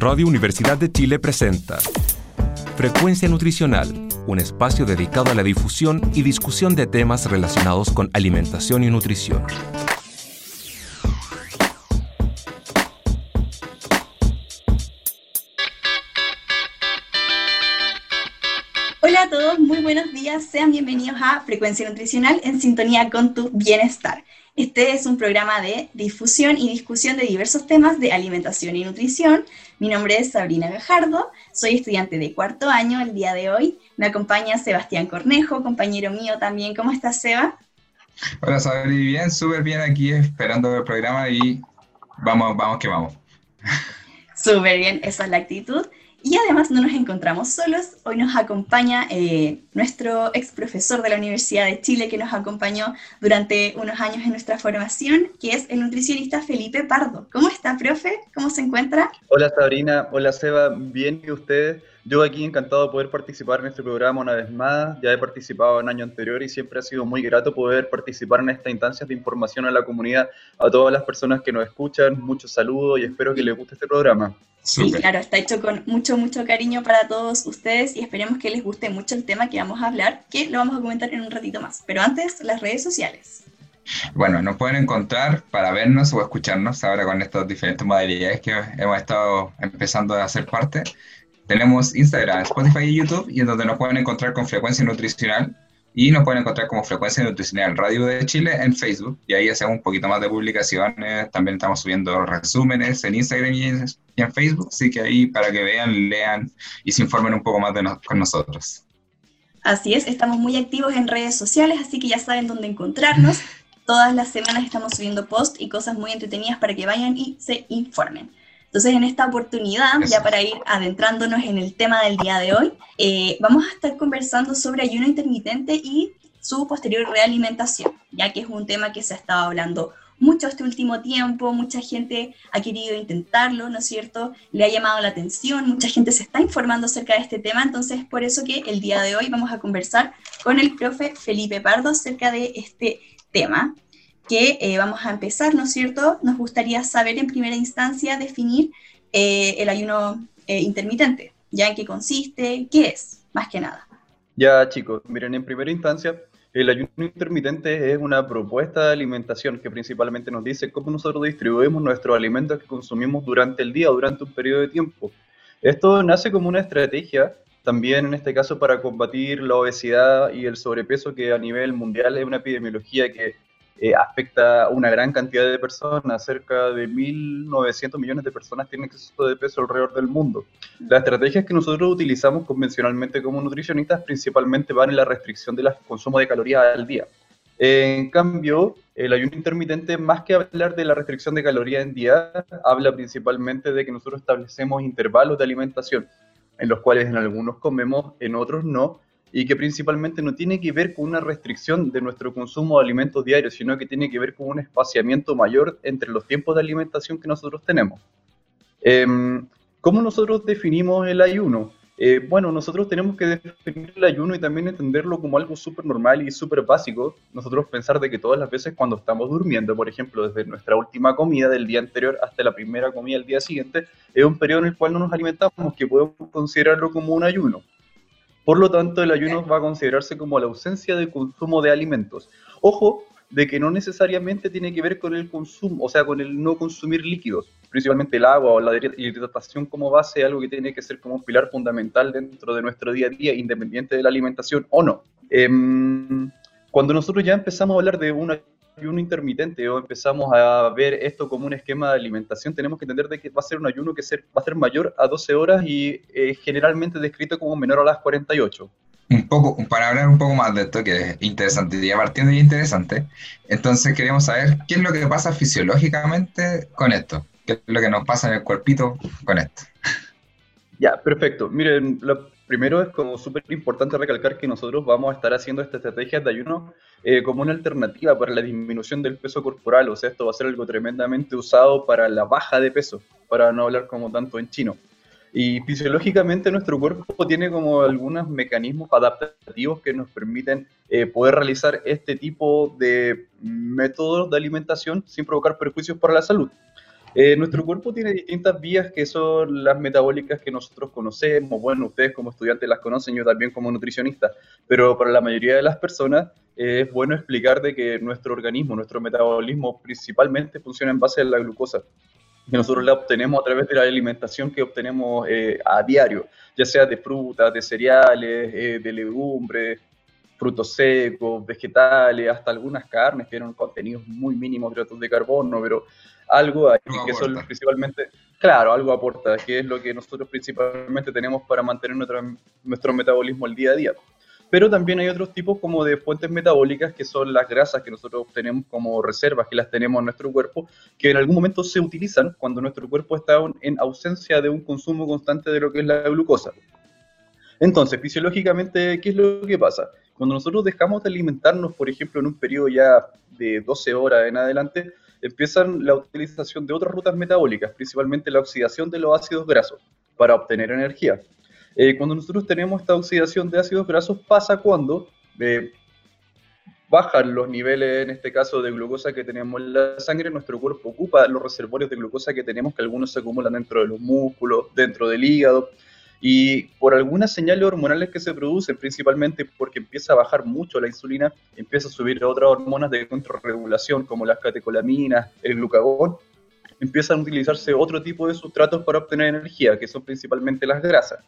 Radio Universidad de Chile presenta Frecuencia Nutricional, un espacio dedicado a la difusión y discusión de temas relacionados con alimentación y nutrición. Hola a todos, muy buenos días, sean bienvenidos a Frecuencia Nutricional en sintonía con tu bienestar. Este es un programa de difusión y discusión de diversos temas de alimentación y nutrición. Mi nombre es Sabrina Gajardo, soy estudiante de cuarto año el día de hoy. Me acompaña Sebastián Cornejo, compañero mío también. ¿Cómo estás, Seba? Hola, Sabrina, bien, súper bien aquí esperando el programa y vamos, vamos que vamos. Súper bien, esa es la actitud. Y además no nos encontramos solos, hoy nos acompaña eh, nuestro ex profesor de la Universidad de Chile que nos acompañó durante unos años en nuestra formación, que es el nutricionista Felipe Pardo. ¿Cómo está, profe? ¿Cómo se encuentra? Hola Sabrina, hola Seba, bien y ustedes. Yo aquí encantado de poder participar en este programa una vez más. Ya he participado en año anterior y siempre ha sido muy grato poder participar en estas instancias de información a la comunidad, a todas las personas que nos escuchan. Muchos saludos y espero que les guste este programa. Sí, claro, está hecho con mucho, mucho cariño para todos ustedes y esperemos que les guste mucho el tema que vamos a hablar, que lo vamos a comentar en un ratito más. Pero antes, las redes sociales. Bueno, nos pueden encontrar para vernos o escucharnos ahora con estas diferentes modalidades que hemos estado empezando a hacer parte. Tenemos Instagram, Spotify y YouTube, y en donde nos pueden encontrar con Frecuencia Nutricional. Y nos pueden encontrar como Frecuencia Nutricional Radio de Chile en Facebook. Y ahí hacemos un poquito más de publicaciones. También estamos subiendo resúmenes en Instagram y en, Facebook. Así que ahí para que vean, lean y se informen un poco más de con nosotros. Así es, estamos muy activos en redes sociales, así que ya saben dónde encontrarnos. Todas las semanas estamos subiendo posts y cosas muy entretenidas para que vayan y se informen. Entonces, en esta oportunidad, ya para ir adentrándonos en el tema del día de hoy, eh, vamos a estar conversando sobre ayuno intermitente y su posterior realimentación, ya que es un tema que se ha estado hablando mucho este último tiempo, mucha gente ha querido intentarlo, ¿no es cierto? Le ha llamado la atención, mucha gente se está informando acerca de este tema, entonces por eso que el día de hoy vamos a conversar con el profe Felipe Pardo acerca de este tema que eh, vamos a empezar, ¿no es cierto? Nos gustaría saber en primera instancia definir eh, el ayuno eh, intermitente, ya en qué consiste, qué es, más que nada. Ya chicos, miren, en primera instancia, el ayuno intermitente es una propuesta de alimentación que principalmente nos dice cómo nosotros distribuimos nuestros alimentos que consumimos durante el día, durante un periodo de tiempo. Esto nace como una estrategia también en este caso para combatir la obesidad y el sobrepeso que a nivel mundial es una epidemiología que eh, afecta a una gran cantidad de personas, cerca de 1.900 millones de personas tienen exceso de peso alrededor del mundo. Las estrategias que nosotros utilizamos convencionalmente como nutricionistas principalmente van en la restricción del consumo de calorías al día. En cambio, el ayuno intermitente, más que hablar de la restricción de calorías en día, habla principalmente de que nosotros establecemos intervalos de alimentación, en los cuales en algunos comemos, en otros no, y que principalmente no tiene que ver con una restricción de nuestro consumo de alimentos diarios, sino que tiene que ver con un espaciamiento mayor entre los tiempos de alimentación que nosotros tenemos. Em, ¿Cómo nosotros definimos el ayuno? Eh, bueno, nosotros tenemos que definir el ayuno y también entenderlo como algo súper normal y súper básico. Nosotros pensar de que todas las veces cuando estamos durmiendo, por ejemplo, desde nuestra última comida del día anterior hasta la primera comida del día siguiente, es un periodo en el cual no nos alimentamos, que podemos considerarlo como un ayuno. Por lo tanto, el ayuno va a considerarse como la ausencia de consumo de alimentos. Ojo, de que no necesariamente tiene que ver con el consumo, o sea, con el no consumir líquidos, principalmente el agua o la hidratación como base, algo que tiene que ser como un pilar fundamental dentro de nuestro día a día, independiente de la alimentación o no. Em, cuando nosotros ya empezamos a hablar de una ayuno intermitente o empezamos a ver esto como un esquema de alimentación, tenemos que entender de que va a ser un ayuno que va a ser mayor a 12 horas y eh, generalmente descrito como menor a las 48. Un poco, para hablar un poco más de esto, que es interesante, y partiendo de interesante, entonces queremos saber qué es lo que pasa fisiológicamente con esto, qué es lo que nos pasa en el cuerpito con esto. Ya, perfecto. Miren, lo primero es como súper importante recalcar que nosotros vamos a estar haciendo esta estrategia de ayuno eh, como una alternativa para la disminución del peso corporal. O sea, esto va a ser algo tremendamente usado para la baja de peso, para no hablar como tanto en chino. Y fisiológicamente nuestro cuerpo tiene como algunos mecanismos adaptativos que nos permiten eh, poder realizar este tipo de métodos de alimentación sin provocar perjuicios para la salud. Eh, nuestro cuerpo tiene distintas vías que son las metabólicas que nosotros conocemos. Bueno, ustedes como estudiantes las conocen, yo también como nutricionista, pero para la mayoría de las personas eh, es bueno explicar de que nuestro organismo, nuestro metabolismo principalmente funciona en base a la glucosa que nosotros la obtenemos a través de la alimentación que obtenemos eh, a diario, ya sea de frutas, de cereales, de legumbres, frutos secos, vegetales, hasta algunas carnes que tienen contenidos muy mínimos de hidratos de carbono, pero algo ahí que son principalmente, claro, algo aporta, que es lo que nosotros principalmente tenemos para mantener nuestro, nuestro metabolismo al día a día. Pero también hay otros tipos como de fuentes metabólicas que son las grasas que nosotros obtenemos como reservas, que las tenemos en nuestro cuerpo, que en algún momento se utilizan cuando nuestro cuerpo está en ausencia de un consumo constante de lo que es la glucosa. Entonces, fisiológicamente, ¿qué es lo que pasa? Cuando nosotros dejamos de alimentarnos, por ejemplo, en un periodo ya de 12 horas en adelante, empiezan la utilización de otras rutas metabólicas, principalmente la oxidación de los ácidos grasos, para obtener energía. Eh, cuando nosotros tenemos esta oxidación de ácidos grasos, pasa cuando eh, bajan los niveles, en este caso, de glucosa que tenemos en la sangre, nuestro cuerpo ocupa los reservorios de glucosa que tenemos, que algunos se acumulan dentro de los músculos, dentro del hígado, y por algunas señales hormonales que se producen, principalmente porque empieza a bajar mucho la insulina, empieza a subir otras hormonas de contrarregulación, como las catecolaminas, el glucagón, empiezan a utilizarse otro tipo de sustratos para obtener energía, que son principalmente las grasas.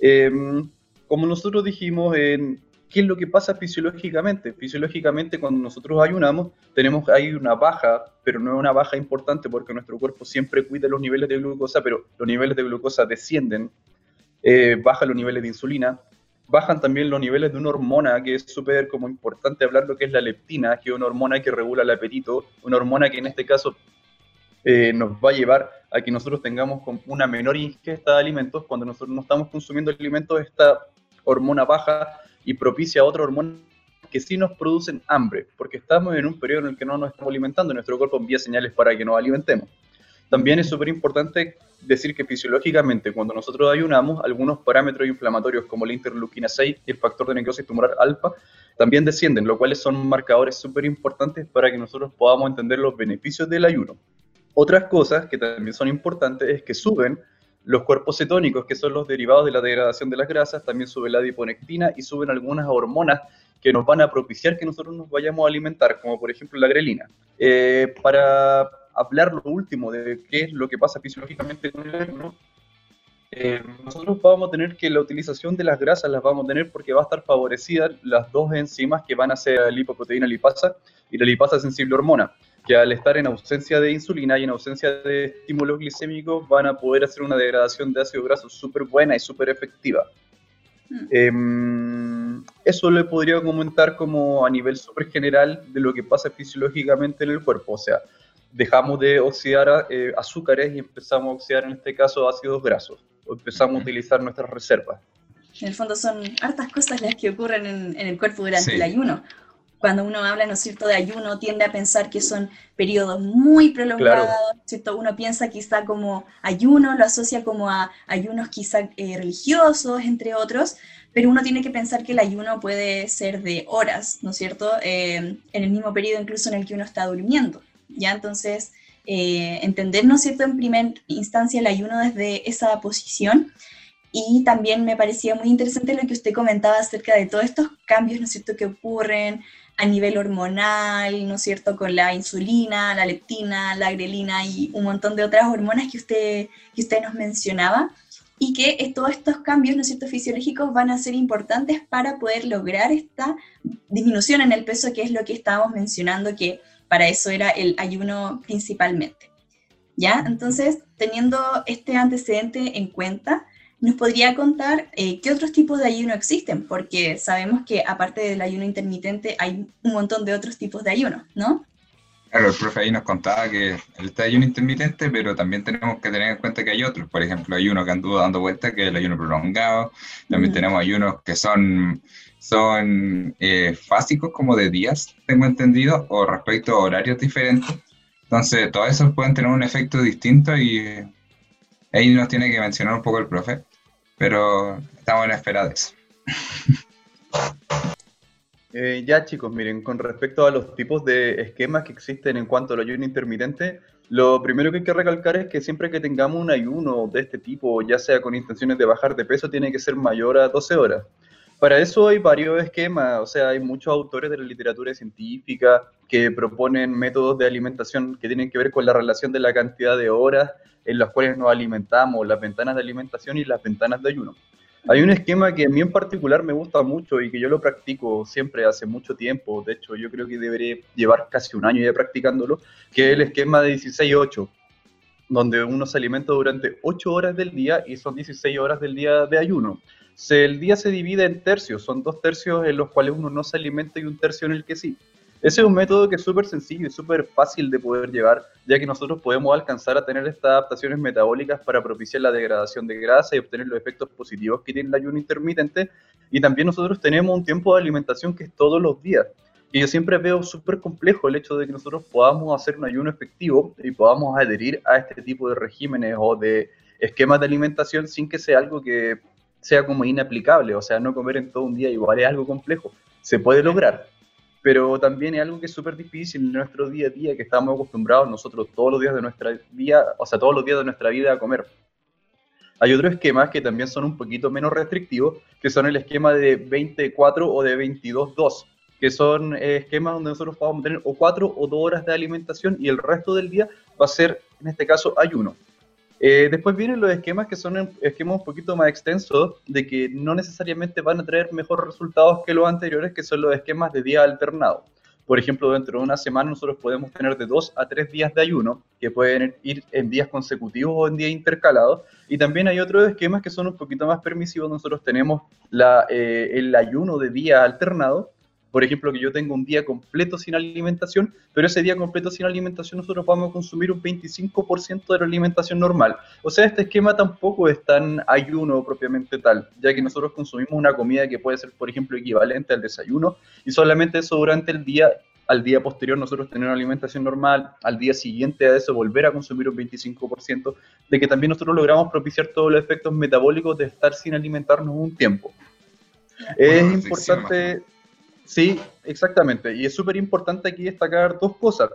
Em, como nosotros dijimos, en, ¿qué es lo que pasa fisiológicamente? Fisiológicamente, cuando nosotros ayunamos, tenemos ahí una baja, pero no es una baja importante porque nuestro cuerpo siempre cuida los niveles de glucosa, pero los niveles de glucosa descienden eh, bajan los niveles de insulina, bajan también los niveles de una hormona que es súper como importante hablar lo que es la leptina, que es una hormona que regula el apetito, una hormona que en este caso eh, nos va a llevar a que nosotros tengamos una menor ingesta de alimentos. Cuando nosotros no estamos consumiendo alimentos, esta hormona baja y propicia otra hormona que sí nos producen hambre, porque estamos en un periodo en el que no nos estamos alimentando, nuestro cuerpo envía señales para que nos alimentemos. También es súper importante decir que fisiológicamente cuando nosotros ayunamos, algunos parámetros inflamatorios como la interleuquina 6 y el factor de necrosis tumoral alfa también descienden, lo cuales son marcadores súper importantes para que nosotros podamos entender los beneficios del ayuno. Otras cosas que también son importantes es que suben los cuerpos cetónicos, que son los derivados de la degradación de las grasas, también sube la adiponectina y suben algunas hormonas que nos van a propiciar que nosotros nos vayamos a alimentar, como por ejemplo la grelina. Eh, para hablar lo último de qué es lo que pasa fisiológicamente con el ayuno, eh, nosotros vamos a tener que la utilización de las grasas las vamos a tener porque va a estar favorecida las dos enzimas que van a ser la lipoproteína lipasa y la lipasa sensible hormona, que al estar en ausencia de insulina y en ausencia de estímulos glicémicos van a poder hacer una degradación de ácido graso súper buena y súper efectiva. Mm. Em, eso le podría comentar como a nivel súper general de lo que pasa fisiológicamente en el cuerpo, o sea, dejamos de oxidar eh, azúcares y empezamos a oxidar en este caso ácidos grasos, o empezamos a utilizar nuestras reservas. En el fondo son hartas cosas las que ocurren en, el cuerpo durante el ayuno. Cuando uno habla, ¿no es cierto?, de ayuno, tiende a pensar que son periodos muy prolongados, ¿cierto? Uno piensa quizá como ayuno, lo asocia como a ayunos quizá eh, religiosos, entre otros, pero uno tiene que pensar que el ayuno puede ser de horas, ¿no es cierto?, eh, en el mismo periodo incluso en el que uno está durmiendo. ¿Ya? Entonces, eh, entender, ¿no es cierto?, en primera instancia el ayuno desde esa posición. Y también me parecía muy interesante lo que usted comentaba acerca de todos estos cambios, ¿no es cierto?, que ocurren a nivel hormonal, ¿no es cierto?, con la insulina, la leptina, la grelina y un montón de otras hormonas que usted, que usted nos mencionaba, y que todos estos cambios, ¿no es cierto?, fisiológicos van a ser importantes para poder lograr esta disminución en el peso, que es lo que estábamos mencionando, que para eso era el ayuno principalmente. ¿Ya? Entonces, teniendo este antecedente en cuenta, ¿nos podría contar eh, qué otros tipos de ayuno existen? Porque sabemos que aparte del ayuno intermitente hay un montón de otros tipos de ayuno, ¿no? Claro, el profe ahí nos contaba que está ayuno intermitente, pero también tenemos que tener en cuenta que hay otros. Por ejemplo, hay uno que anduvo dando vueltas, que es el ayuno prolongado. También tenemos ayunos que son son eh, básicos como de días, tengo entendido, o respecto a horarios diferentes. Entonces, todos esos pueden tener un efecto distinto y ahí nos tiene que mencionar un poco el profe, pero estamos en espera de eso. Eh, ya chicos, miren, con respecto a los tipos de esquemas que existen en cuanto al ayuno intermitente, Lo primero que hay que recalcar es que siempre que tengamos un ayuno de este tipo, ya sea con intenciones de bajar de peso, tiene que ser mayor a 12 horas. Para eso hay varios esquemas, o sea, hay muchos autores de la literatura científica que proponen métodos de alimentación que tienen que ver con la relación de la cantidad de horas en las cuales nos alimentamos, las ventanas de alimentación y las ventanas de ayuno. Hay un esquema que a mí en particular me gusta mucho y que yo lo practico siempre hace mucho tiempo, de hecho yo creo que debería llevar casi un año ya practicándolo, que es el esquema de 16-8, donde uno se alimenta durante 8 horas del día y son 16 horas del día de ayuno. el día se divide en tercios, son dos tercios en los cuales uno no se alimenta y un tercio en el que sí. Ese es un método que es súper sencillo y súper fácil de poder llevar, ya que nosotros podemos alcanzar a tener estas adaptaciones metabólicas para propiciar la degradación de grasa y obtener los efectos positivos que tiene el ayuno intermitente. Y también nosotros tenemos un tiempo de alimentación que es todos los días. Y yo siempre veo súper complejo el hecho de que nosotros podamos hacer un ayuno efectivo y podamos adherir a este tipo de regímenes o de esquemas de alimentación sin que sea algo que sea como inaplicable. O sea, no comer en todo un día igual es algo complejo. Se puede lograr, pero también es algo que es súper difícil en nuestro día a día, que estamos acostumbrados nosotros todos los días de nuestra vida, o sea, todos los días de nuestra vida a comer. Hay otros esquemas que también son un poquito menos restrictivos, que son el esquema de 24 o de 22-2, que son eh, esquemas donde nosotros podemos tener o 4 o 2 horas de alimentación y el resto del día va a ser, en este caso, ayuno. Eh, después vienen los esquemas que son esquemas un poquito más extensos, de que no necesariamente van a traer mejores resultados que los anteriores, que son los esquemas de día alternado. Por ejemplo, dentro de una semana nosotros podemos tener de dos a tres días de ayuno, que pueden ir en días consecutivos o en días intercalados. Y también hay otros esquemas que son un poquito más permisivos. Nosotros tenemos eh, el ayuno de día alternado, por ejemplo, que yo tengo un día completo sin alimentación, pero ese día completo sin alimentación nosotros vamos a consumir un 25% de la alimentación normal. O sea, este esquema tampoco es tan ayuno propiamente tal, ya que nosotros consumimos una comida que puede ser, por ejemplo, equivalente al desayuno, y solamente eso durante el día al día posterior nosotros tener una alimentación normal, al día siguiente a eso volver a consumir un 25%, de que también nosotros logramos propiciar todos los efectos metabólicos de estar sin alimentarnos un tiempo. es importante, Sí, exactamente. Y es súper importante aquí destacar dos cosas.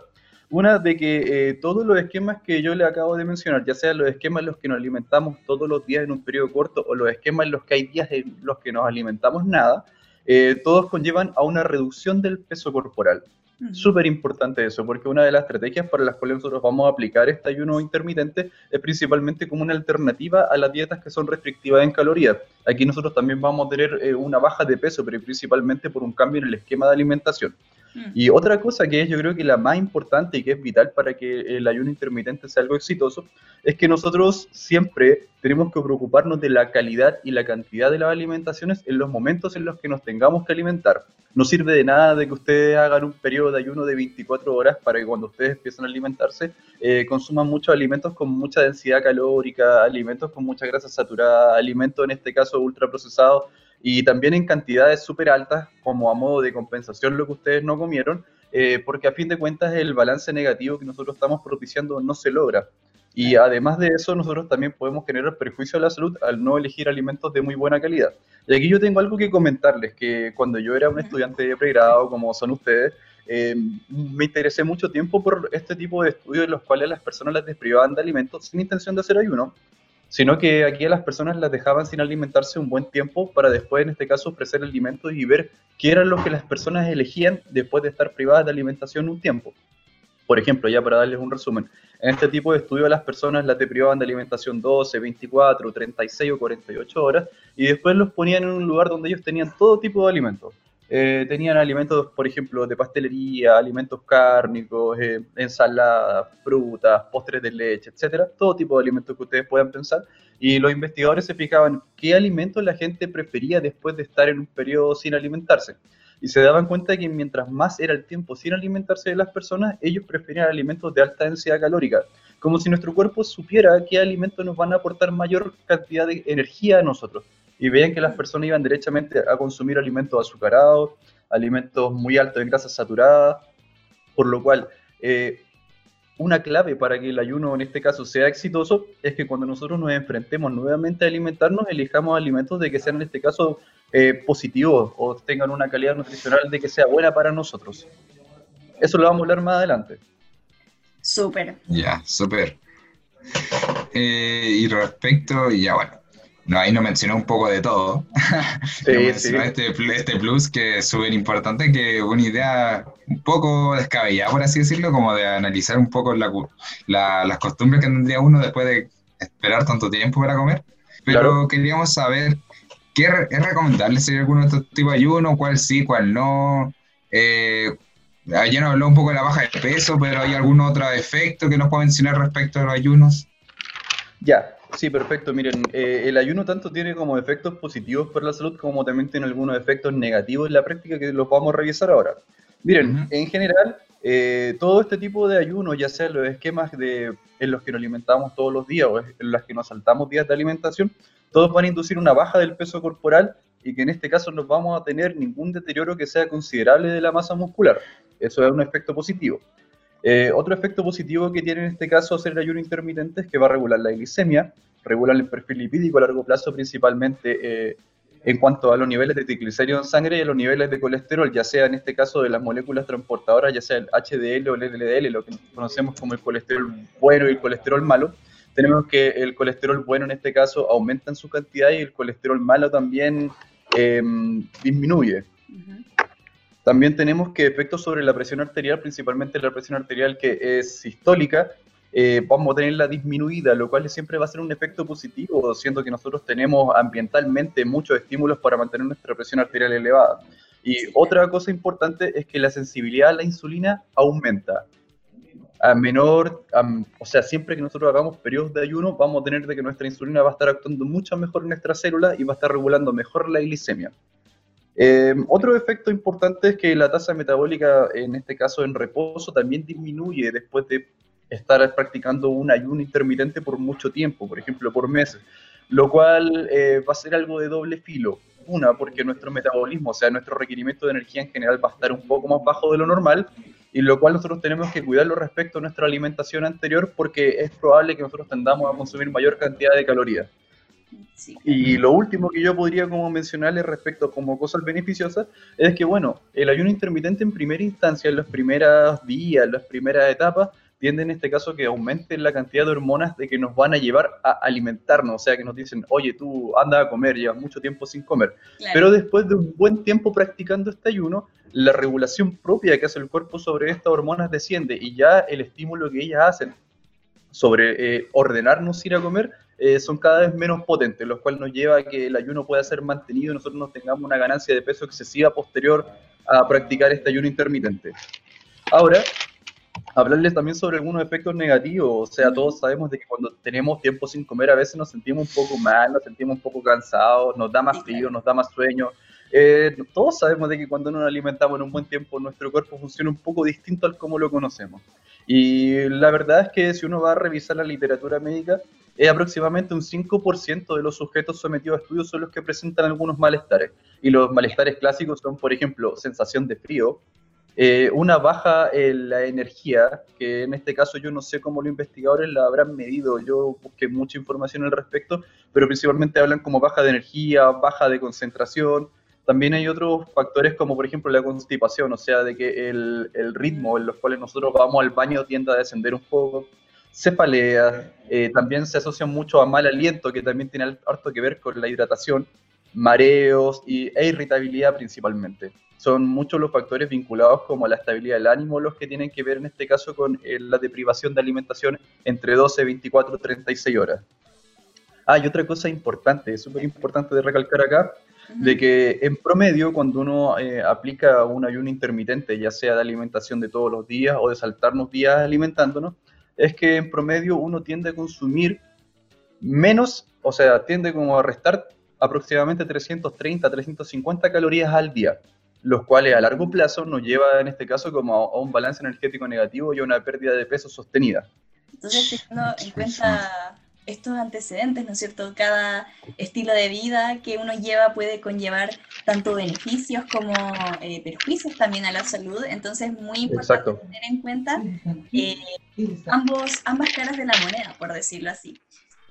Una de que eh, todos los esquemas que yo le acabo de mencionar, ya sean los esquemas en los que nos alimentamos todos los días en un periodo corto o los esquemas en los que hay días en los que nos alimentamos nada, eh, todos conllevan a una reducción del peso corporal. Súper importante eso, porque una de las estrategias para las cuales nosotros vamos a aplicar este ayuno intermitente es principalmente como una alternativa a las dietas que son restrictivas en calorías. Aquí nosotros también vamos a tener eh, una baja de peso, pero principalmente por un cambio en el esquema de alimentación. Mm. Y otra cosa que es yo creo que la más importante y que es vital para que el ayuno intermitente sea algo exitoso, es que nosotros siempre tenemos que preocuparnos de la calidad y la cantidad de las alimentaciones en los momentos en los que nos tengamos que alimentar. No sirve de nada de que ustedes hagan un periodo de ayuno de 24 horas para que cuando ustedes empiecen a alimentarse eh, consuman muchos alimentos con mucha densidad calórica, alimentos con mucha grasa saturada, alimentos en este caso ultraprocesados y también en cantidades súper altas como a modo de compensación lo que ustedes no comieron, eh, porque a fin de cuentas el balance negativo que nosotros estamos propiciando no se logra. Y además de eso, nosotros también podemos generar perjuicio a la salud al no elegir alimentos de muy buena calidad. Y aquí yo tengo algo que comentarles, que cuando yo era un estudiante de pregrado, como son ustedes, eh, me interesé mucho tiempo por este tipo de estudios en los cuales las personas las desprivaban de alimentos sin intención de hacer ayuno, sino que aquí a las personas las dejaban sin alimentarse un buen tiempo para después, en este caso, ofrecer alimentos y ver qué era lo que las personas elegían después de estar privadas de alimentación un tiempo. Por ejemplo, ya para darles un resumen, en este tipo de estudio las personas las privaban de alimentación 12, 24, 36 o 48 horas y después los ponían en un lugar donde ellos tenían todo tipo de alimentos eh, tenían alimentos, por ejemplo, de pastelería, alimentos cárnicos, eh, ensaladas, frutas, postres de leche, etcétera, todo tipo de alimentos que ustedes puedan pensar. Y los investigadores se fijaban qué alimentos la gente prefería después de estar en un periodo sin alimentarse. Y se daban cuenta que mientras más era el tiempo sin alimentarse de las personas, ellos preferían alimentos de alta densidad calórica. Como si nuestro cuerpo supiera qué alimentos nos van a aportar mayor cantidad de energía a nosotros y veían que las personas iban derechamente a consumir alimentos azucarados, alimentos muy altos en grasas saturadas, por lo cual eh, una clave para que el ayuno en este caso sea exitoso es que cuando nosotros nos enfrentemos nuevamente a alimentarnos, elijamos alimentos de que sean en este caso eh, positivos o tengan una calidad nutricional de que sea buena para nosotros. Eso lo vamos a hablar más adelante. Súper. Ya, súper. Eh, y respecto, ya bueno, no, ahí nos mencionó un poco de todo. Sí, sí. Este, este, plus que es súper importante, que una idea un poco descabellada, por así decirlo, como de analizar un poco la, las costumbres que tendría uno después de esperar tanto tiempo para comer. Pero queríamos saber, ¿qué es recomendable hay alguno de estos tipos de ayuno? ¿Cuál sí, cuál no? Eh, ayer nos habló un poco de la baja de peso, pero ¿hay algún otro efecto que nos pueda mencionar respecto a los ayunos? Ya, Sí, perfecto. Miren, eh, el ayuno tanto tiene como efectos positivos para la salud como también tiene algunos efectos negativos en la práctica que los vamos a revisar ahora. Miren, en general, eh, todo este tipo de ayuno, ya sea los esquemas de, en los que nos alimentamos todos los días o en los que nos saltamos días de alimentación, todos van a inducir una baja del peso corporal y que en este caso no vamos a tener ningún deterioro que sea considerable de la masa muscular. Eso es un efecto positivo. Eh, otro efecto positivo que tiene en este caso hacer el ayuno intermitente es que va a regular la glicemia, regular el perfil lipídico a largo plazo principalmente eh, en cuanto a los niveles de triglicéridos en sangre y a los niveles de colesterol, ya sea en este caso de las moléculas transportadoras, ya sea el HDL o el LDL, lo que conocemos como el colesterol bueno y el colesterol malo. Tenemos que el colesterol bueno en este caso aumenta en su cantidad y el colesterol malo también eh, disminuye. También tenemos que efectos sobre la presión arterial, principalmente la presión arterial que es sistólica, eh, vamos a tenerla disminuida, lo cual siempre va a ser un efecto positivo, siendo que nosotros tenemos ambientalmente muchos estímulos para mantener nuestra presión arterial elevada. Y otra cosa importante es que la sensibilidad a la insulina aumenta. A menor, o sea, siempre que nosotros hagamos periodos de ayuno, vamos a tener de que nuestra insulina va a estar actuando mucho mejor en nuestra célula y va a estar regulando mejor la glicemia. Eh, otro efecto importante es que la tasa metabólica, en este caso en reposo, también disminuye después de estar practicando un ayuno intermitente por mucho tiempo, por ejemplo, por meses, lo cual eh, va a ser algo de doble filo. Una, porque nuestro metabolismo, o sea, nuestro requerimiento de energía en general va a estar un poco más bajo de lo normal, y lo cual nosotros tenemos que cuidarlo respecto a nuestra alimentación anterior, porque es probable que nosotros tendamos a consumir mayor cantidad de calorías. Y lo último que yo podría como mencionarle respecto como cosas beneficiosas es que, bueno, el ayuno intermitente en primera instancia, en los primeros días, en las primeras etapas, tiende en este caso que aumente la cantidad de hormonas de que nos van a llevar a alimentarnos, o sea, que nos dicen, oye, tú anda a comer, llevas mucho tiempo sin comer. Pero después de un buen tiempo practicando este ayuno, la regulación propia que hace el cuerpo sobre estas hormonas desciende y ya el estímulo que ellas hacen sobre eh, ordenarnos ir a comer eh, son cada vez menos potentes, lo cual nos lleva a que el ayuno pueda ser mantenido y nosotros no tengamos una ganancia de peso excesiva posterior a practicar este ayuno intermitente. Ahora, hablarles también sobre algunos efectos negativos, o sea, todos sabemos de que cuando tenemos tiempo sin comer a veces nos sentimos un poco mal, nos sentimos un poco cansados, nos da más frío, nos da más sueño. Eh, todos sabemos de que cuando nos alimentamos en un buen tiempo nuestro cuerpo funciona un poco distinto al como lo conocemos. Y la verdad es que si uno va a revisar la literatura médica, es aproximadamente un 5% de los sujetos sometidos a estudios son los que presentan algunos malestares. Y los malestares clásicos son, por ejemplo, sensación de frío, eh, una baja en la energía, que en este caso yo no sé cómo los investigadores la habrán medido, yo busqué mucha información al respecto, pero principalmente hablan como baja de energía, baja de concentración, también hay otros factores como por ejemplo la constipación, o sea, de que el, el ritmo en los cuales nosotros vamos al baño tiende a descender un poco, cefalea, eh, también se asocia mucho a mal aliento, que también tiene harto que ver con la hidratación, mareos e irritabilidad principalmente. Son muchos los factores vinculados como la estabilidad del ánimo los que tienen que ver en este caso con eh, la deprivación de alimentación entre 12, 24, 36 horas. Ah, y otra cosa importante, súper importante de recalcar acá, de que en promedio cuando uno eh, aplica un ayuno intermitente, ya sea de alimentación de todos los días o de saltarnos días alimentándonos, es que en promedio uno tiende a consumir menos, o sea, tiende como a restar aproximadamente 330, 350 calorías al día, los cuales a largo plazo nos lleva en este caso como a, un balance energético negativo y a una pérdida de peso sostenida. Entonces, teniendo en cuenta estos antecedentes, ¿no es cierto? Cada estilo de vida que uno lleva puede conllevar tanto beneficios como eh, perjuicios también a la salud, entonces es muy importante tener en cuenta eh, ambos, ambas caras de la moneda, por decirlo así.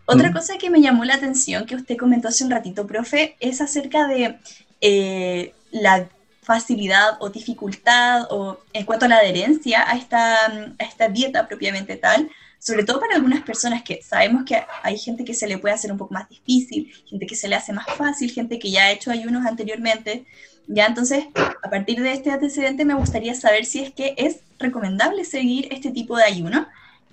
Otra cosa que me llamó la atención, que usted comentó hace un ratito, profe, es acerca de eh, la facilidad o dificultad o en cuanto a la adherencia a esta, a esta dieta propiamente tal, sobre todo para algunas personas que sabemos que hay gente que se le puede hacer un poco más difícil, gente que se le hace más fácil, gente que ya ha hecho ayunos anteriormente. Ya entonces, a partir de este antecedente me gustaría saber si es que es recomendable seguir este tipo de ayuno,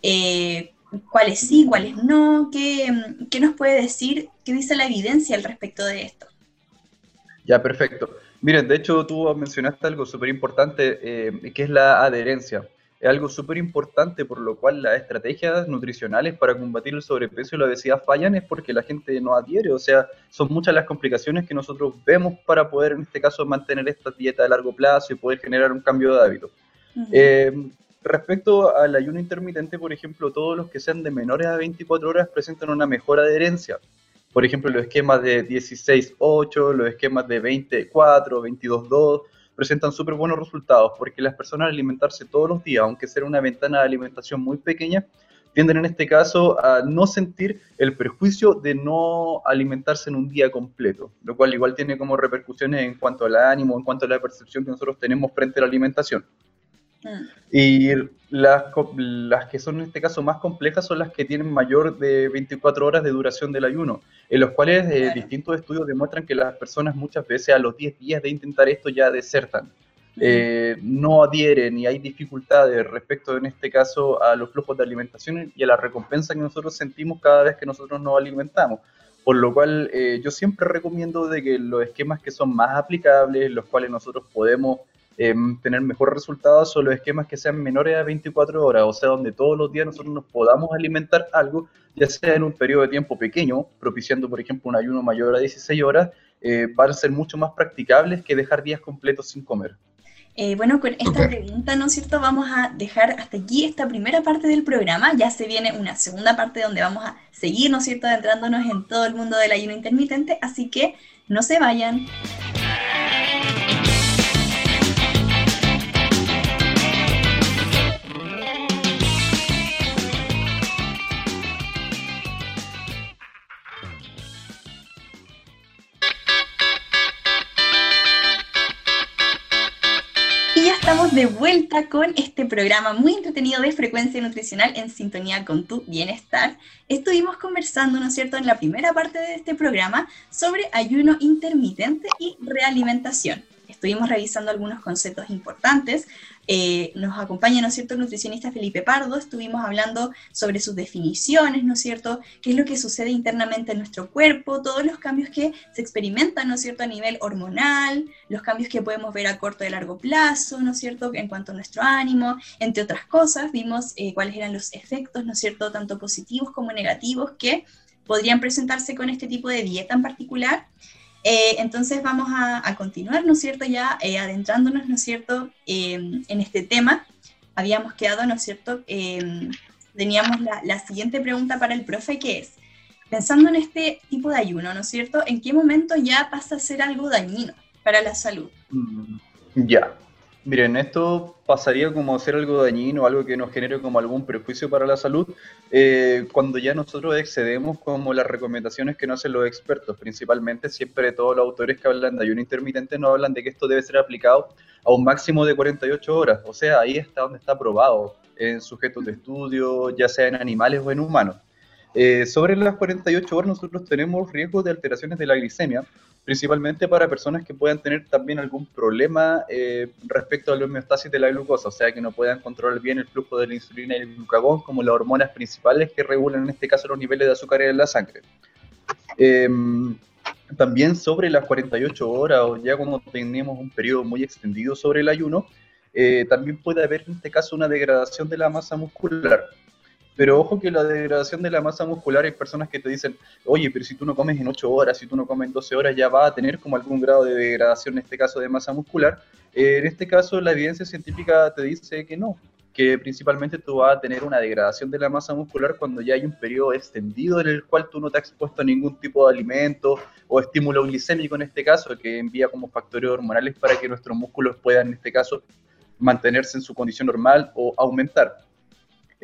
eh, cuáles sí, cuáles no, ¿Qué, qué nos puede decir, qué dice la evidencia al respecto de esto. Ya, perfecto. Miren, de hecho tú mencionaste algo súper importante, eh, que es la adherencia. Es algo súper importante por lo cual las estrategias nutricionales para combatir el sobrepeso y la obesidad fallan es porque la gente no adhiere. O sea, son muchas las complicaciones que nosotros vemos para poder, en este caso, mantener esta dieta de largo plazo y poder generar un cambio de hábito. Eh, respecto al ayuno intermitente, por ejemplo, todos los que sean de menores a 24 horas presentan una mejor adherencia por ejemplo, los esquemas de 16-8, los esquemas de 24, 22-2, presentan súper buenos resultados porque las personas al alimentarse todos los días, aunque sea una ventana de alimentación muy pequeña, tienden en este caso a no sentir el perjuicio de no alimentarse en un día completo, lo cual igual tiene como repercusiones en cuanto al ánimo, en cuanto a la percepción que nosotros tenemos frente a la alimentación. Y las, las que son en este caso más complejas son las que tienen mayor de 24 horas de duración del ayuno, en los cuales eh, distintos estudios demuestran que las personas muchas veces a los 10 días de intentar esto ya desertan. Eh, no adhieren y hay dificultades respecto en este caso a los flujos de alimentación y a la recompensa que nosotros sentimos cada vez que nosotros nos alimentamos. Por lo cual eh, yo siempre recomiendo de que los esquemas que son más aplicables, los cuales nosotros podemos Em, tener mejores resultados son los esquemas que sean menores a 24 horas, o sea, donde todos los días nosotros nos podamos alimentar algo, ya sea en un periodo de tiempo pequeño, propiciando, por ejemplo, un ayuno mayor a 16 horas, eh, van a ser mucho más practicables que dejar días completos sin comer. Eh, bueno, con esta pregunta, ¿no es cierto? Vamos a dejar hasta aquí esta primera parte del programa. Ya se viene una segunda parte donde vamos a seguir, ¿no es cierto?, adentrándonos en todo el mundo del ayuno intermitente. Así que no se vayan. De vuelta con este programa muy entretenido de frecuencia nutricional en sintonía con tu bienestar. Estuvimos conversando, ¿no es cierto?, en la primera parte de este programa sobre ayuno intermitente y realimentación. Estuvimos revisando algunos conceptos importantes, eh, nos acompaña, ¿no es cierto?, el nutricionista Felipe Pardo, estuvimos hablando sobre sus definiciones, ¿no es cierto?, qué es lo que sucede internamente en nuestro cuerpo, todos los cambios que se experimentan, ¿no es cierto?, a nivel hormonal, los cambios que podemos ver a corto y largo plazo, ¿no es cierto?, en cuanto a nuestro ánimo, entre otras cosas, vimos eh, cuáles eran los efectos, ¿no es cierto?, tanto positivos como negativos que podrían presentarse con este tipo de dieta en particular. Eh, entonces vamos a, continuar, ¿no es cierto? Ya eh, adentrándonos, ¿no es cierto? En este tema. Habíamos quedado, ¿no es cierto? Teníamos la, siguiente pregunta para el profe, que es, pensando en este tipo de ayuno, ¿no es cierto? ¿En qué momento ya pasa a ser algo dañino para la salud? Ya. Miren, esto pasaría como a ser algo dañino, algo que nos genere como algún prejuicio para la salud, eh, cuando ya nosotros excedemos como las recomendaciones que nos hacen los expertos, principalmente siempre todos los autores que hablan de ayuno intermitente no hablan de que esto debe ser aplicado a un máximo de 48 horas, o sea, ahí está donde está probado en sujetos de estudio, ya sea en animales o en humanos. Eh, sobre las 48 horas nosotros tenemos riesgo de alteraciones de la glicemia, principalmente para personas que puedan tener también algún problema eh, respecto a la homeostasis de la glucosa, o sea, que no puedan controlar bien el flujo de la insulina y el glucagón como las hormonas principales que regulan en este caso los niveles de azúcar en la sangre. Em, también sobre las 48 horas o ya como tenemos un periodo muy extendido sobre el ayuno, eh, también puede haber en este caso una degradación de la masa muscular. Pero ojo que la degradación de la masa muscular hay personas que te dicen, oye, pero si tú no comes en 8 horas, si tú no comes en 12 horas, ya va a tener como algún grado de degradación, en este caso de masa muscular. Eh, en este caso, la evidencia científica te dice que no, que principalmente tú vas a tener una degradación de la masa muscular cuando ya hay un periodo extendido en el cual tú no te has expuesto a ningún tipo de alimento o estímulo glicémico en este caso, que envía como factores hormonales para que nuestros músculos puedan en este caso mantenerse en su condición normal o aumentar.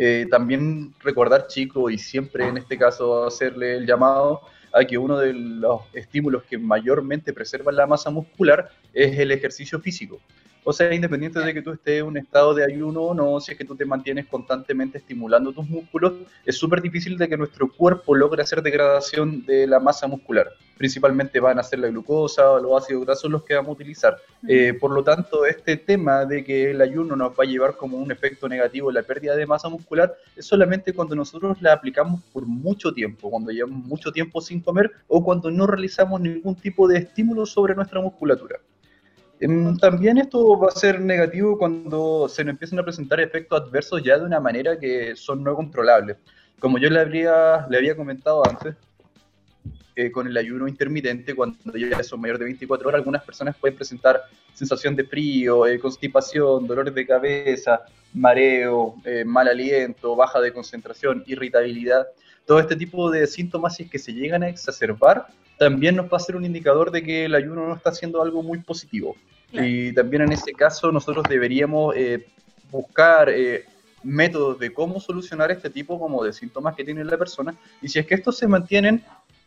Eh, también recordar, chicos, y siempre en este caso hacerle el llamado a que uno de los estímulos que mayormente preservan la masa muscular es el ejercicio físico. O sea, independiente de que tú estés en un estado de ayuno o no, si es que tú te mantienes constantemente estimulando tus músculos, es súper difícil de que nuestro cuerpo logre hacer degradación de la masa muscular. Principalmente van a ser la glucosa o los ácidos grasos los que vamos a utilizar. Eh, por lo tanto, este tema de que el ayuno nos va a llevar como un efecto negativo la pérdida de masa muscular es solamente cuando nosotros la aplicamos por mucho tiempo, cuando llevamos mucho tiempo sin comer o cuando no realizamos ningún tipo de estímulo sobre nuestra musculatura. Em, también esto va a ser negativo cuando se nos empiezan a presentar efectos adversos ya de una manera que son no controlables. Como yo le había, le había comentado antes, eh, con el ayuno intermitente, cuando ya son mayores de 24 horas, algunas personas pueden presentar sensación de frío, eh, constipación, dolores de cabeza, mareo, eh, mal aliento, baja de concentración, irritabilidad. Todo este tipo de síntomas, si es que se llegan a exacerbar, también nos va a ser un indicador de que el ayuno no está haciendo algo muy positivo. Y también en ese caso nosotros deberíamos eh, buscar eh, métodos de cómo solucionar este tipo como de síntomas que tiene la persona. Y si es que estos se mantienen,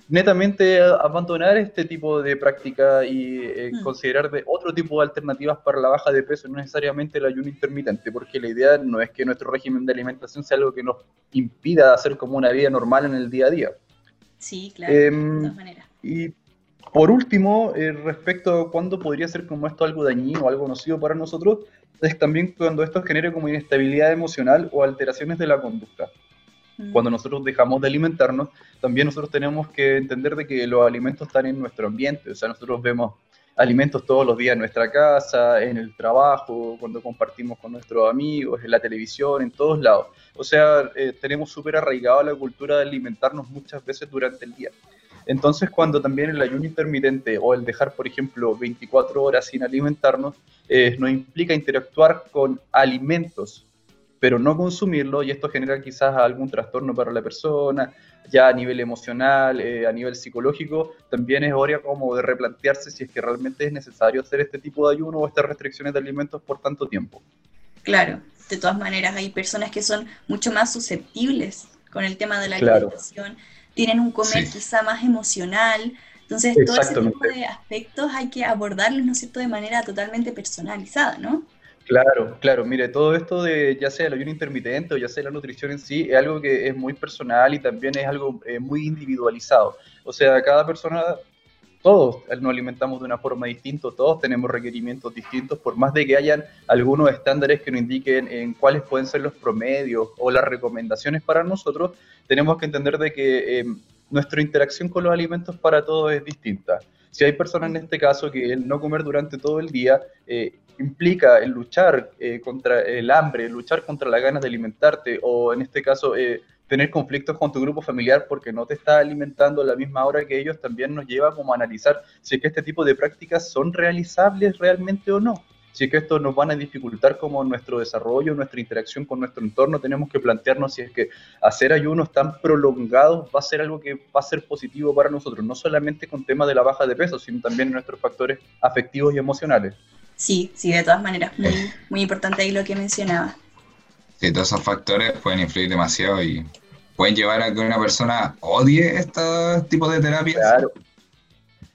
netamente abandonar este tipo de práctica y eh, mm. considerar de otro tipo de alternativas para la baja de peso, no necesariamente el ayuno intermitente, porque la idea no es que nuestro régimen de alimentación sea algo que nos impida hacer como una vida normal en el día a día. Sí, claro, de em, todas maneras. Y por último, eh, respecto a cuándo podría ser como esto algo dañino o algo nocivo para nosotros, es también cuando esto genere como inestabilidad emocional o alteraciones de la conducta. Cuando nosotros dejamos de alimentarnos, también nosotros tenemos que entender de que los alimentos están en nuestro ambiente, o sea, nosotros vemos alimentos todos los días en nuestra casa, en el trabajo, cuando compartimos con nuestros amigos, en la televisión, en todos lados. O sea, eh, tenemos súper arraigada la cultura de alimentarnos muchas veces durante el día. Entonces, cuando también el ayuno intermitente o el dejar, por ejemplo, 24 horas sin alimentarnos, eh, nos implica interactuar con alimentos, pero no consumirlo, y esto genera quizás algún trastorno para la persona, ya a nivel emocional, eh, a nivel psicológico, también es hora como de replantearse si es que realmente es necesario hacer este tipo de ayuno o estas restricciones de alimentos por tanto tiempo. Claro, de todas maneras hay personas que son mucho más susceptibles con el tema de la alimentación tienen un comer quizá más emocional. Entonces, todo ese tipo de aspectos hay que abordarlos, ¿no es cierto?, de manera totalmente personalizada, ¿no? Claro, claro. Mire, todo esto de ya sea el ayuno intermitente o ya sea la nutrición en sí, es algo que es muy personal y también es algo eh, muy individualizado. O sea, cada persona todos nos alimentamos de una forma distinta, todos tenemos requerimientos distintos, por más de que hayan algunos estándares que nos indiquen en cuáles pueden ser los promedios o las recomendaciones para nosotros, tenemos que entender de que eh, nuestra interacción con los alimentos para todos es distinta. Si hay personas en este caso que el no comer durante todo el día eh, implica el luchar eh, contra el hambre, luchar contra las ganas de alimentarte, o en este caso tener conflictos con tu grupo familiar porque no te está alimentando a la misma hora que ellos, también nos lleva como a analizar si es que este tipo de prácticas son realizables realmente o no. Si es que esto nos van a dificultar como nuestro desarrollo, nuestra interacción con nuestro entorno, tenemos que plantearnos si es que hacer ayunos tan prolongados va a ser algo que va a ser positivo para nosotros, no solamente con temas de la baja de peso, sino también en nuestros factores afectivos y emocionales. Sí, sí, de todas maneras, muy, muy importante ahí lo que mencionaba. Sí, todos esos factores pueden influir demasiado y pueden llevar a que una persona odie este tipo de terapias. Claro.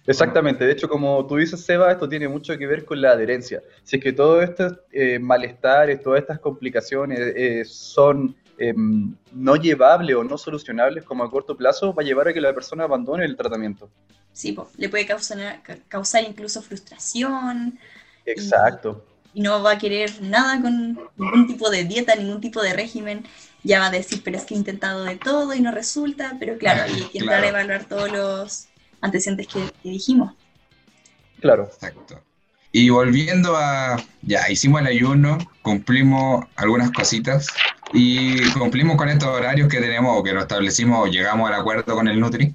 Exactamente, de hecho, como tú dices, Seba, esto tiene mucho que ver con la adherencia. Si es que todos estos eh, malestares, todas estas complicaciones eh, son em, no llevables o no solucionables como a corto plazo, va a llevar a que la persona abandone el tratamiento. Sí, le puede causar, causar incluso frustración. Exacto y no va a querer nada con ningún tipo de dieta, ningún tipo de régimen, ya va a decir, pero es que he intentado de todo y no resulta, pero claro, hay que evaluar todos los antecedentes que, dijimos. Claro. Exacto. Y volviendo a, ya hicimos el ayuno, cumplimos algunas cositas y cumplimos con estos horarios que tenemos o que lo establecimos o llegamos al acuerdo con el Nutri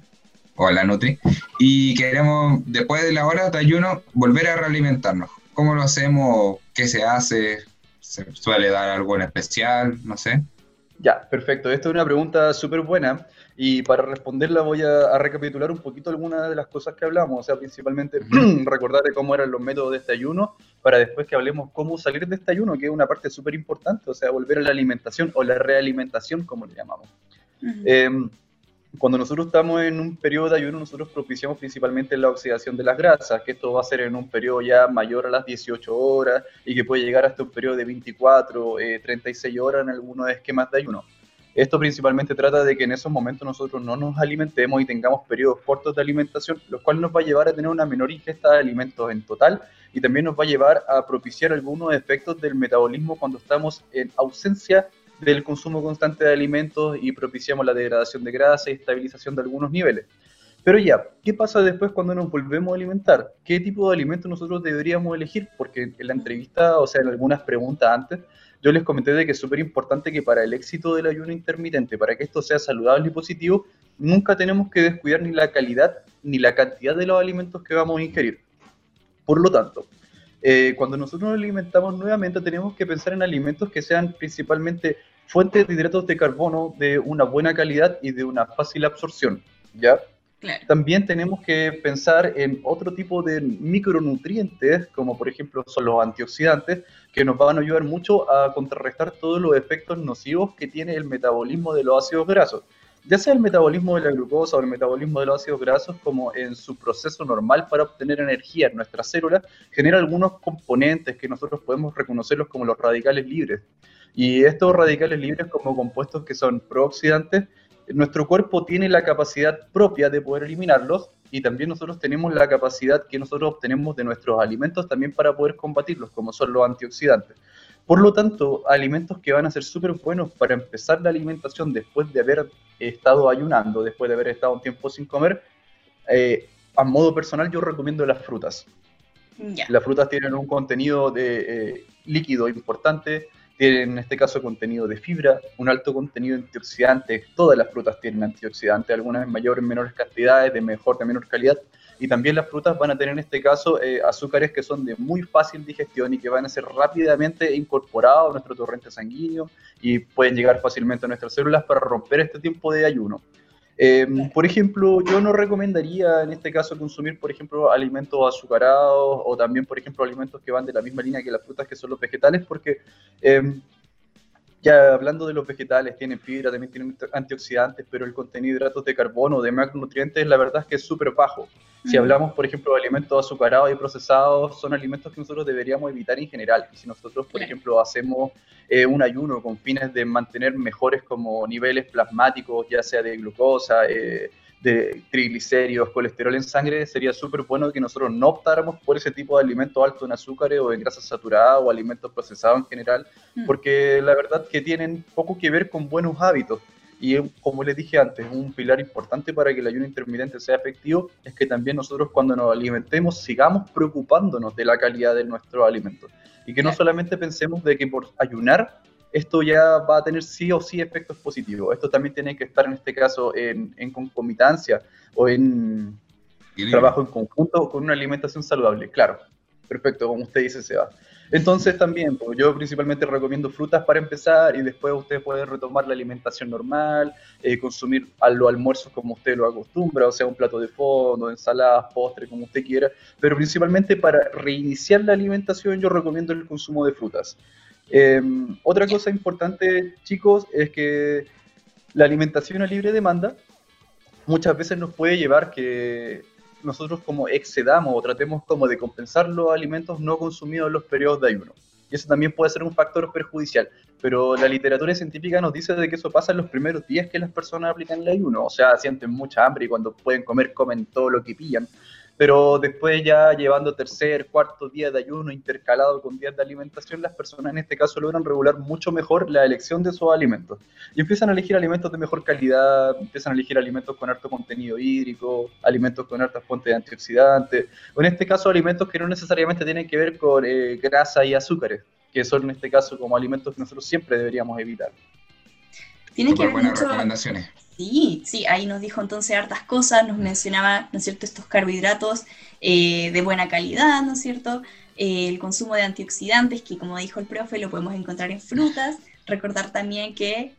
o la Nutri y queremos después de la hora de ayuno volver a realimentarnos. ¿Cómo lo hacemos? ¿Qué se hace? ¿Se suele dar algo en especial? No sé. Ya, perfecto. Esta es una pregunta súper buena y para responderla voy a, recapitular un poquito algunas de las cosas que hablamos, o sea, principalmente recordar cómo eran los métodos de este ayuno para después que hablemos cómo salir de este ayuno, que es una parte súper importante, o sea, volver a la alimentación o la realimentación, como le llamamos. cuando nosotros estamos en un periodo de ayuno, nosotros propiciamos principalmente la oxidación de las grasas, que esto va a ser en un periodo ya mayor a las 18 horas y que puede llegar hasta un periodo de 24, 36 eh, horas en algunos esquemas de ayuno. Esto principalmente trata de que en esos momentos nosotros no nos alimentemos y tengamos periodos cortos de alimentación, lo cual nos va a llevar a tener una menor ingesta de alimentos en total y también nos va a llevar a propiciar algunos efectos del metabolismo cuando estamos en ausencia del consumo constante de alimentos y propiciamos la degradación de grasa y estabilización de algunos niveles. Pero ya, ¿qué pasa después cuando nos volvemos a alimentar? ¿Qué tipo de alimentos nosotros deberíamos elegir? Porque en la entrevista, o sea, en algunas preguntas antes, yo les comenté de que es súper importante que para el éxito del ayuno intermitente, para que esto sea saludable y positivo, nunca tenemos que descuidar ni la calidad ni la cantidad de los alimentos que vamos a ingerir. Por lo tanto, eh, cuando nosotros nos alimentamos nuevamente, tenemos que pensar en alimentos que sean principalmente fuentes de hidratos de carbono de una buena calidad y de una fácil absorción, ¿ya? También tenemos que pensar en otro tipo de micronutrientes, como por ejemplo son los antioxidantes, que nos van a ayudar mucho a contrarrestar todos los efectos nocivos que tiene el metabolismo de los ácidos grasos. Ya sea el metabolismo de la glucosa o el metabolismo de los ácidos grasos, como en su proceso normal para obtener energía en nuestras células, genera algunos componentes que nosotros podemos reconocerlos como los radicales libres. Y estos radicales libres como compuestos que son prooxidantes nuestro cuerpo tiene la capacidad propia de poder eliminarlos y también nosotros tenemos la capacidad que nosotros obtenemos de nuestros alimentos también para poder combatirlos, como son los antioxidantes. Por lo tanto, alimentos que van a ser súper buenos para empezar la alimentación después de haber estado ayunando, después de haber estado un tiempo sin comer, eh, a modo personal yo recomiendo las frutas. Las frutas tienen un contenido de eh, líquido importante, tienen en este caso contenido de fibra, un alto contenido de antioxidantes, todas las frutas tienen antioxidantes, algunas en mayor o en menores cantidades, de mejor, de menor calidad, y también las frutas van a tener en este caso eh, azúcares que son de muy fácil digestión y que van a ser rápidamente incorporados a nuestro torrente sanguíneo y pueden llegar fácilmente a nuestras células para romper este tiempo de ayuno. Em, por ejemplo, yo no recomendaría en este caso consumir, por ejemplo, alimentos azucarados o también, por ejemplo, alimentos que van de la misma línea que las frutas, que son los vegetales, porque em, ya hablando de los vegetales, tienen fibra, también tienen antioxidantes, pero el contenido de hidratos de carbono, de macronutrientes, la verdad es que es súper bajo. Si hablamos, por ejemplo, de alimentos azucarados y procesados, son alimentos que nosotros deberíamos evitar en general. si nosotros, por ejemplo, hacemos eh, un ayuno con fines de mantener mejores como niveles plasmáticos, ya sea de glucosa, eh, de triglicéridos, colesterol en sangre, sería súper bueno que nosotros no optáramos por ese tipo de alimentos altos en azúcares o en grasas saturadas o alimentos procesados en general, mm. porque la verdad que tienen poco que ver con buenos hábitos. Y como les dije antes, un pilar importante para que el ayuno intermitente sea efectivo es que también nosotros cuando nos alimentemos sigamos preocupándonos de la calidad de nuestros alimentos. Y que no solamente pensemos de que por ayunar esto ya va a tener sí o sí efectos positivos. Esto también tiene que estar en este caso en, concomitancia o en trabajo en conjunto con una alimentación saludable. Claro, perfecto, como usted dice, Seba. Entonces también, pues, yo principalmente recomiendo frutas para empezar y después usted puede retomar la alimentación normal, eh, consumir a los almuerzos como usted lo acostumbra, o sea, un plato de fondo, ensaladas, postres, como usted quiera, pero principalmente para reiniciar la alimentación yo recomiendo el consumo de frutas. Em, otra cosa importante, chicos, es que la alimentación a libre demanda muchas veces nos puede llevar que nosotros como excedamos o tratemos como de compensar los alimentos no consumidos en los periodos de ayuno. Y eso también puede ser un factor perjudicial. Pero la literatura científica nos dice de que eso pasa en los primeros días que las personas aplican el ayuno. O sea, sienten mucha hambre y cuando pueden comer, comen todo lo que pillan pero después ya llevando tercer, cuarto día de ayuno intercalado con días de alimentación, las personas en este caso logran regular mucho mejor la elección de sus alimentos. Y empiezan a elegir alimentos de mejor calidad, empiezan a elegir alimentos con alto contenido hídrico, alimentos con altas fuentes de antioxidantes, o en este caso alimentos que no necesariamente tienen que ver con eh, grasa y azúcares, que son en este caso como alimentos que nosotros siempre deberíamos evitar. Tiene que ver buenas recomendaciones. Sí, sí, ahí nos dijo entonces hartas cosas, nos mencionaba, ¿no es cierto?, estos carbohidratos eh, de buena calidad, ¿no es cierto?, eh, el consumo de antioxidantes, que como dijo el profe, lo podemos encontrar en frutas, recordar también que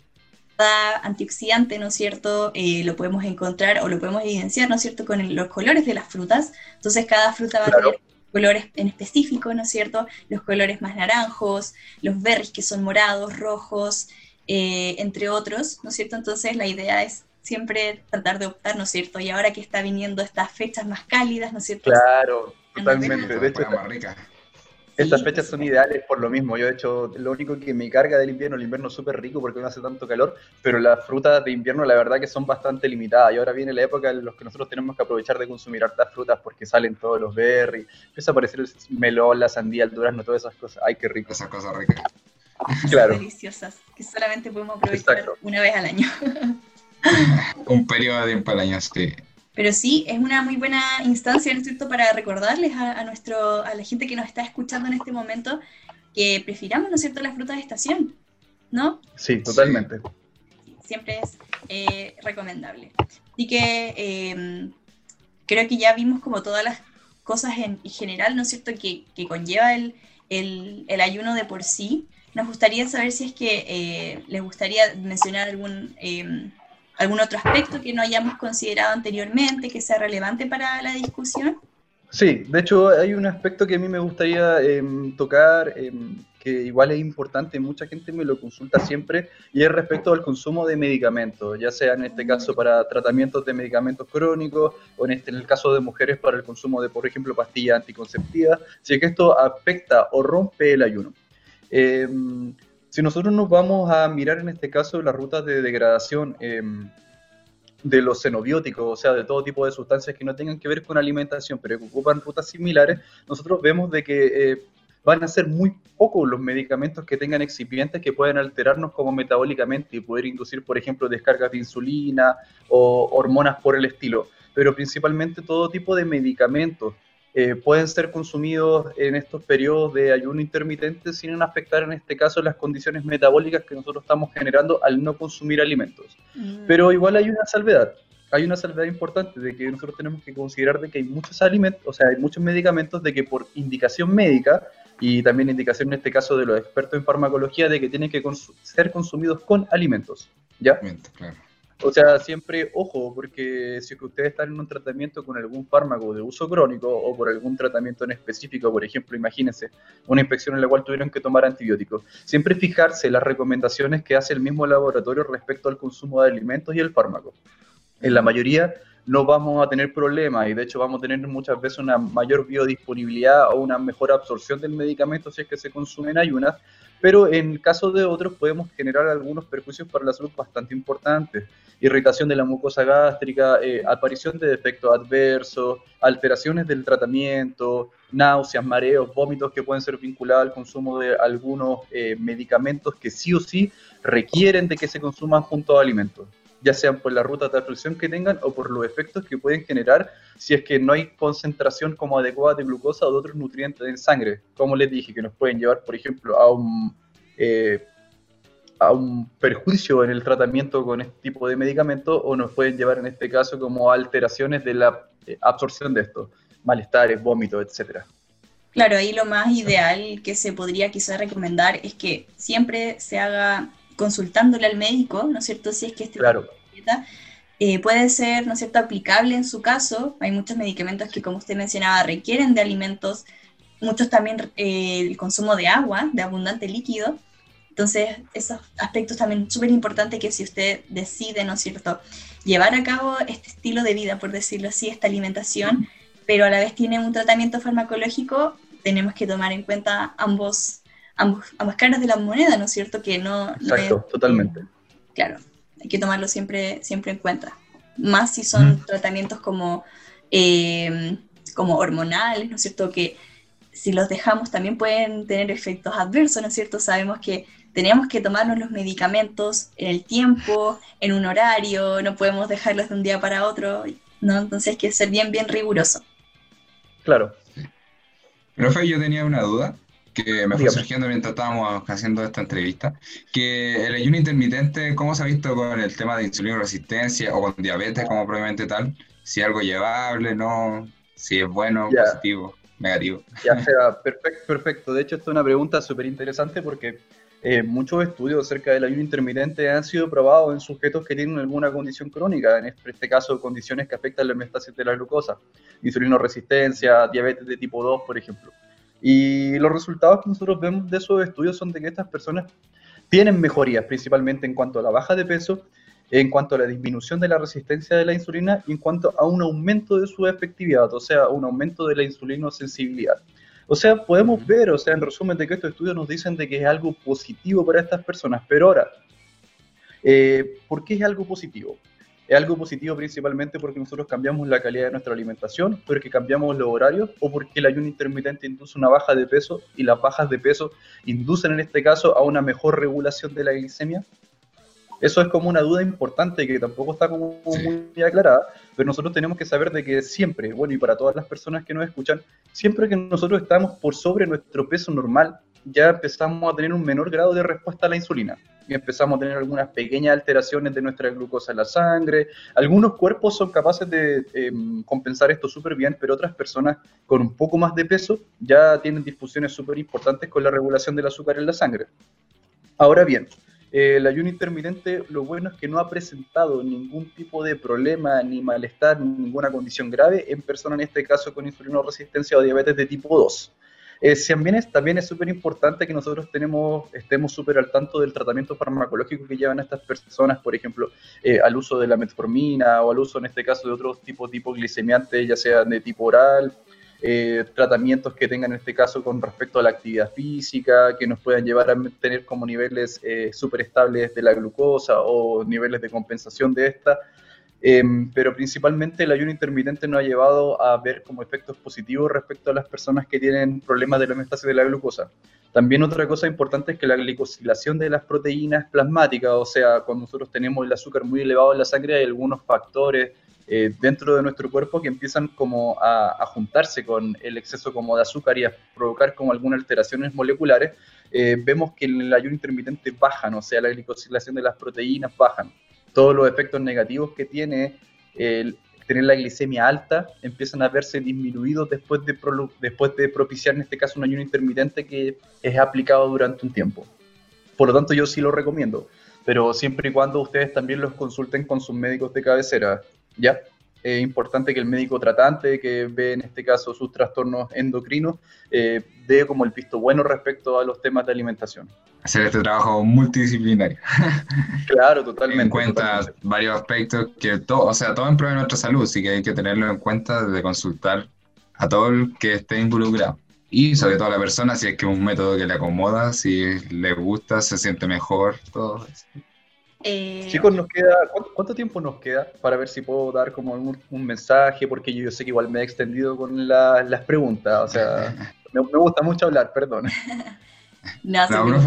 cada antioxidante, ¿no es cierto?, eh, lo podemos encontrar o lo podemos evidenciar, ¿no es cierto?, con los colores de las frutas, entonces cada fruta va a tener colores en específico, ¿no es cierto?, los colores más naranjos, los berries que son morados, rojos, eh, entre otros, ¿no es cierto? Entonces la idea es siempre tratar de optar, ¿no es cierto? Y ahora que está viniendo estas fechas más cálidas, ¿no es cierto? Claro, totalmente. De hecho, más rica. Estas fechas son ideales por lo mismo. Yo, de hecho, lo único que me carga del invierno, el invierno es súper rico porque no hace tanto calor, pero las frutas de invierno, la verdad, que son bastante limitadas. Y ahora viene la época en la que nosotros tenemos que aprovechar de consumir hartas frutas porque salen todos los berries, empieza a aparecer el melón, la sandía, el durazno, todas esas cosas. ¡Ay, qué rico! Esas cosas ricas. Claro. deliciosas, que solamente podemos aprovechar una vez al año. Un periodo de tiempo al año, sí. Pero sí, es una muy buena instancia, ¿no es cierto?, para recordarles a, nuestro, a la gente que nos está escuchando en este momento que prefiramos, ¿no es cierto?, las frutas de estación, ¿no? Sí, totalmente. siempre es eh, recomendable. Así que em, creo que ya vimos como todas las cosas en, general, ¿no es cierto?, que, que conlleva el, el, el, ayuno de por sí. Nos gustaría saber si es que eh, les gustaría mencionar algún em, ¿Algún otro aspecto que no hayamos considerado anteriormente que sea relevante para la discusión? Sí, de hecho hay un aspecto que a mí me gustaría em, tocar, em, que igual es importante, mucha gente me lo consulta siempre, y es respecto al consumo de medicamentos, ya sea en este caso para tratamientos de medicamentos crónicos, o en, este, en el caso de mujeres para el consumo de, por ejemplo, pastillas anticonceptivas, si es que esto afecta o rompe el ayuno. Eh, si nosotros nos vamos a mirar en este caso las rutas de degradación em, de los xenobióticos, o sea, de todo tipo de sustancias que no tengan que ver con alimentación, pero que ocupan rutas similares, nosotros vemos de que eh, van a ser muy pocos los medicamentos que tengan excipientes que pueden alterarnos como metabólicamente y poder inducir, por ejemplo, descargas de insulina o hormonas por el estilo. Pero principalmente todo tipo de medicamentos eh, pueden ser consumidos en estos periodos de ayuno intermitente sin afectar en este caso las condiciones metabólicas que nosotros estamos generando al no consumir alimentos. Mm. Pero igual hay una salvedad, hay una salvedad importante de que nosotros tenemos que considerar de que hay muchos alimentos, o sea, hay muchos medicamentos de que por indicación médica y también indicación en este caso de los expertos en farmacología de que tienen que ser consumidos con alimentos, ¿ya? Claro. O sea, siempre ojo, porque si ustedes están en un tratamiento con algún fármaco de uso crónico o por algún tratamiento en específico, por ejemplo, imagínense una infección en la cual tuvieron que tomar antibióticos, siempre fijarse las recomendaciones que hace el mismo laboratorio respecto al consumo de alimentos y el fármaco. En la mayoría no vamos a tener problemas y de hecho vamos a tener muchas veces una mayor biodisponibilidad o una mejor absorción del medicamento si es que se consume en ayunas, pero en caso de otros podemos generar algunos perjuicios para la salud bastante importantes. Irritación de la mucosa gástrica, eh, aparición de defectos adversos, alteraciones del tratamiento, náuseas, mareos, vómitos que pueden ser vinculados al consumo de algunos eh, medicamentos que sí o sí requieren de que se consuman junto a alimentos ya sean por la ruta de absorción que tengan o por los efectos que pueden generar si es que no hay concentración como adecuada de glucosa o de otros nutrientes en sangre. Como les dije, que nos pueden llevar, por ejemplo, a un, eh, a un perjuicio en el tratamiento con este tipo de medicamentos o nos pueden llevar en este caso como alteraciones de la eh, absorción de estos, malestares, vómitos, etcétera. Claro, ahí lo más ideal que se podría quizás recomendar es que siempre se haga consultándole al médico, ¿no es cierto? Si es que este claro. eh, puede ser, ¿no es cierto?, aplicable en su caso. Hay muchos medicamentos que, como usted mencionaba, requieren de alimentos, muchos también eh, el consumo de agua, de abundante líquido. Entonces, esos aspectos también súper importantes que si usted decide, ¿no es cierto?, llevar a cabo este estilo de vida, por decirlo así, esta alimentación, pero a la vez tiene un tratamiento farmacológico, tenemos que tomar en cuenta ambos ambos, ambas caras de la moneda, ¿no es cierto? Que no... Exacto, totalmente. Claro, hay que tomarlo siempre, siempre en cuenta. Más si son tratamientos como, eh, como hormonales, ¿no es cierto? Que si los dejamos también pueden tener efectos adversos, ¿no es cierto? Sabemos que tenemos que tomarnos los medicamentos en el tiempo, en un horario, no podemos dejarlos de un día para otro, ¿no? Entonces hay que ser bien, bien riguroso. Claro. Profe, yo tenía una duda que me fue surgiendo mientras estábamos haciendo esta entrevista, que el ayuno intermitente, ¿cómo se ha visto con el tema de insulina resistencia o con diabetes como probablemente tal? Si es algo llevable, no, si es bueno, positivo, negativo. Ya sea, perfecto, perfecto. De hecho, esta es una pregunta súper interesante porque eh, muchos estudios acerca del ayuno intermitente han sido probados en sujetos que tienen alguna condición crónica, en este, caso condiciones que afectan la homeostasis de la glucosa, insulina resistencia, diabetes de tipo 2, por ejemplo. Y los resultados que nosotros vemos de esos estudios son de que estas personas tienen mejorías, principalmente en cuanto a la baja de peso en cuanto a la disminución de la resistencia de la insulina y en cuanto a un aumento de su efectividad, o sea, un aumento de la insulinosensibilidad. O sea, podemos ver, o sea, en resumen, de que estos estudios nos dicen de que es algo positivo para estas personas, pero ahora, eh, ¿por qué es algo positivo? Es algo positivo principalmente porque nosotros cambiamos la calidad de nuestra alimentación, porque cambiamos los horarios o porque el ayuno intermitente induce una baja de peso y las bajas de peso inducen en este caso a una mejor regulación de la glicemia. Eso es como una duda importante que tampoco está como muy aclarada, pero nosotros tenemos que saber de que siempre, bueno, y para todas las personas que nos escuchan, siempre que nosotros estamos por sobre nuestro peso normal, ya empezamos a tener un menor grado de respuesta a la insulina. Y empezamos a tener algunas pequeñas alteraciones de nuestra glucosa en la sangre. Algunos cuerpos son capaces de em, compensar esto súper bien, pero otras personas con un poco más de peso ya tienen disfunciones súper importantes con la regulación del azúcar en la sangre. Ahora bien, el ayuno intermitente, lo bueno es que no ha presentado ningún tipo de problema, ni malestar, ni ninguna condición grave en personas, en este caso, con resistencia o diabetes de tipo 2. Eh, también es también es súper importante que nosotros tenemos, estemos súper al tanto del tratamiento farmacológico que llevan estas personas, por ejemplo, eh, al uso de la metformina o al uso, en este caso, de otros tipos tipo glicemiantes, ya sea de tipo oral, eh, tratamientos que tengan en este caso con respecto a la actividad física, que nos puedan llevar a tener como niveles eh, súper estables de la glucosa o niveles de compensación de esta. Em, pero principalmente el ayuno intermitente nos ha llevado a ver como efectos positivos respecto a las personas que tienen problemas de la homeostasis de la glucosa. También otra cosa importante es que la glicosilación de las proteínas plasmáticas, o sea, cuando nosotros tenemos el azúcar muy elevado en la sangre, hay algunos factores eh, dentro de nuestro cuerpo que empiezan como a, juntarse con el exceso como de azúcar y a provocar como algunas alteraciones moleculares, eh, vemos que en el ayuno intermitente bajan, o sea, la glicosilación de las proteínas bajan. Todos los efectos negativos que tiene tener la glicemia alta empiezan a verse disminuidos después de, después de propiciar en este caso un ayuno intermitente que es aplicado durante un tiempo. Por lo tanto, yo sí lo recomiendo, pero siempre y cuando ustedes también los consulten con sus médicos de cabecera. ¿ya? Es importante que el médico tratante que ve en este caso sus trastornos endocrinos eh, dé como el visto bueno respecto a los temas de alimentación. Hacer este trabajo multidisciplinario. claro, totalmente. En cuenta varios aspectos que todo, o sea, todo en pro de nuestra salud, así que hay que tenerlo en cuenta de consultar a todo el que esté involucrado. Y sobre todo a la persona, si es que es un método que le acomoda, si le gusta, se siente mejor, todo eso. Eh, Chicos, nos queda, ¿cuánto, tiempo nos queda para ver si puedo dar como un, mensaje? Porque yo, sé que igual me he extendido con las preguntas, o sea, me, gusta mucho hablar, perdón. no, no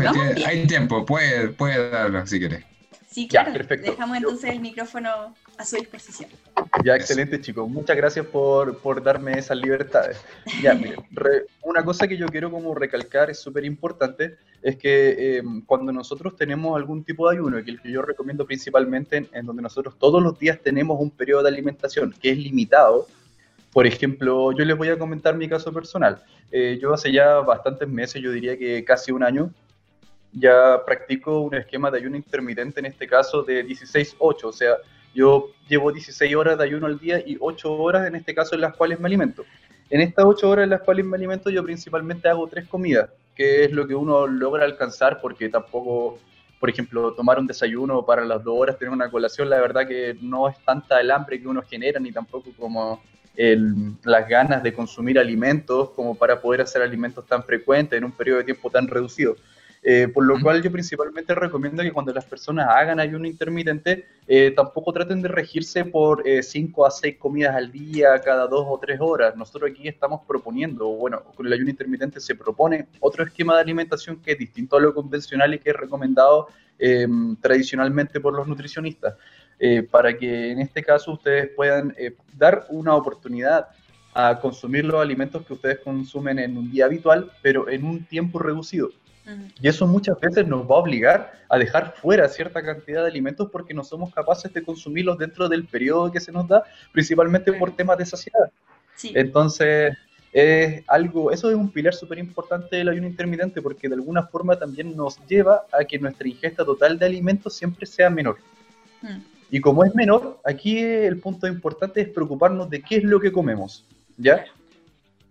hay tiempo, puede, puede darlo si quieres. Sí, claro. perfecto. Dejamos entonces el micrófono a su disposición. Ya, excelente, chicos. Muchas gracias por, por darme esas libertades. Ya, miren, una cosa que yo quiero como recalcar es súper importante, es que eh, cuando nosotros tenemos algún tipo de ayuno, que el que yo recomiendo principalmente en, donde nosotros todos los días tenemos un periodo de alimentación que es limitado, por ejemplo, yo les voy a comentar mi caso personal. Eh, yo hace ya bastantes meses, yo diría que casi un año, ya practico un esquema de ayuno intermitente, en este caso de 16-8, o sea, yo llevo 16 horas de ayuno al día y 8 horas en este caso en las cuales me alimento. En estas 8 horas en las cuales me alimento yo principalmente hago tres comidas, que es lo que uno logra alcanzar porque tampoco, por ejemplo, tomar un desayuno para las 2 horas, tener una colación, la verdad que no es tanta el hambre que uno genera ni tampoco como las ganas de consumir alimentos como para poder hacer alimentos tan frecuentes en un periodo de tiempo tan reducido. Eh, por lo cual yo principalmente recomiendo que cuando las personas hagan ayuno intermitente, eh, tampoco traten de regirse por 5 eh, a 6 comidas al día, cada 2 o 3 horas. Nosotros aquí estamos proponiendo, bueno, con el ayuno intermitente se propone otro esquema de alimentación que es distinto a lo convencional y que es recomendado em, tradicionalmente por los nutricionistas, para que en este caso ustedes puedan dar una oportunidad a consumir los alimentos que ustedes consumen en un día habitual, pero en un tiempo reducido. Y eso muchas veces nos va a obligar a dejar fuera cierta cantidad de alimentos porque no somos capaces de consumirlos dentro del periodo que se nos da, principalmente por temas de saciedad. Entonces, es algo, eso es un pilar súper importante del ayuno intermitente porque de alguna forma también nos lleva a que nuestra ingesta total de alimentos siempre sea menor. Mm. Y como es menor, aquí el punto importante es preocuparnos de qué es lo que comemos, ¿ya?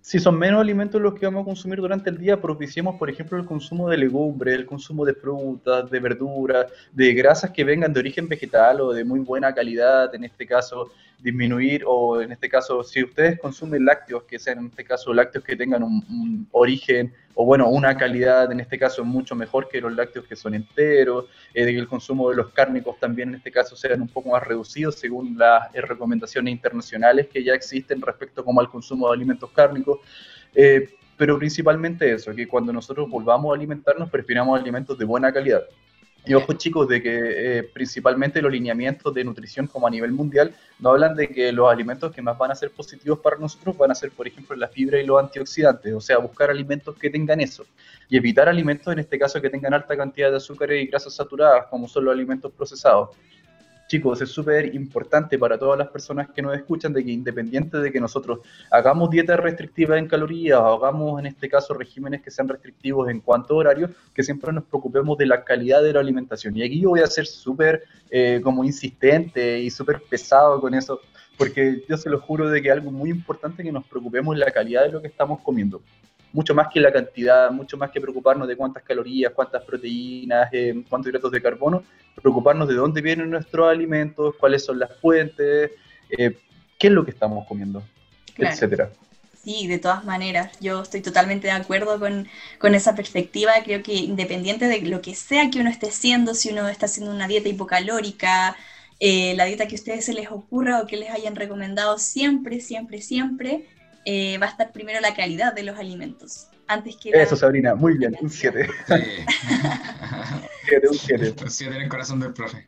si son menos alimentos los que vamos a consumir durante el día, propiciemos, por ejemplo, el consumo de legumbres, el consumo de frutas, de verduras, de grasas que vengan de origen vegetal o de muy buena calidad, en este caso, disminuir, o en este caso, si ustedes consumen lácteos, que sean en este caso lácteos que tengan un, origen o bueno, una calidad en este caso mucho mejor que los lácteos que son enteros, eh, que el consumo de los cárnicos también en este caso sean un poco más reducidos según las eh, recomendaciones internacionales que ya existen respecto como al consumo de alimentos cárnicos. Eh, pero principalmente eso, que cuando nosotros volvamos a alimentarnos, prefiramos alimentos de buena calidad. Y ojo chicos, de que eh, principalmente los lineamientos de nutrición como a nivel mundial no hablan de que los alimentos que más van a ser positivos para nosotros van a ser, por ejemplo, la fibra y los antioxidantes, o sea, buscar alimentos que tengan eso. Y evitar alimentos, en este caso, que tengan alta cantidad de azúcares y grasas saturadas, como son los alimentos procesados chicos, es súper importante para todas las personas que nos escuchan de que independiente de que nosotros hagamos dieta restrictiva en calorías o hagamos en este caso regímenes que sean restrictivos en cuanto a horario, que siempre nos preocupemos de la calidad de la alimentación. Y aquí yo voy a ser súper eh, como insistente y súper pesado con eso, porque yo se lo juro de que algo muy importante que nos preocupemos es la calidad de lo que estamos comiendo mucho más que la cantidad, mucho más que preocuparnos de cuántas calorías, cuántas proteínas, eh, cuántos hidratos de carbono, preocuparnos de dónde vienen nuestros alimentos, cuáles son las fuentes, eh, qué es lo que estamos comiendo, etcétera. Sí, de todas maneras, yo estoy totalmente de acuerdo con, con, esa perspectiva. Creo que independiente de lo que sea que uno esté haciendo, si uno está haciendo una dieta hipocalórica, eh, la dieta que a ustedes se les ocurra o que les hayan recomendado, siempre, siempre, siempre eh, va a estar primero la calidad de los alimentos. Antes que Eso, Sabrina, muy bien, un 7. Sí. un 7. Un 7 en el corazón del profe.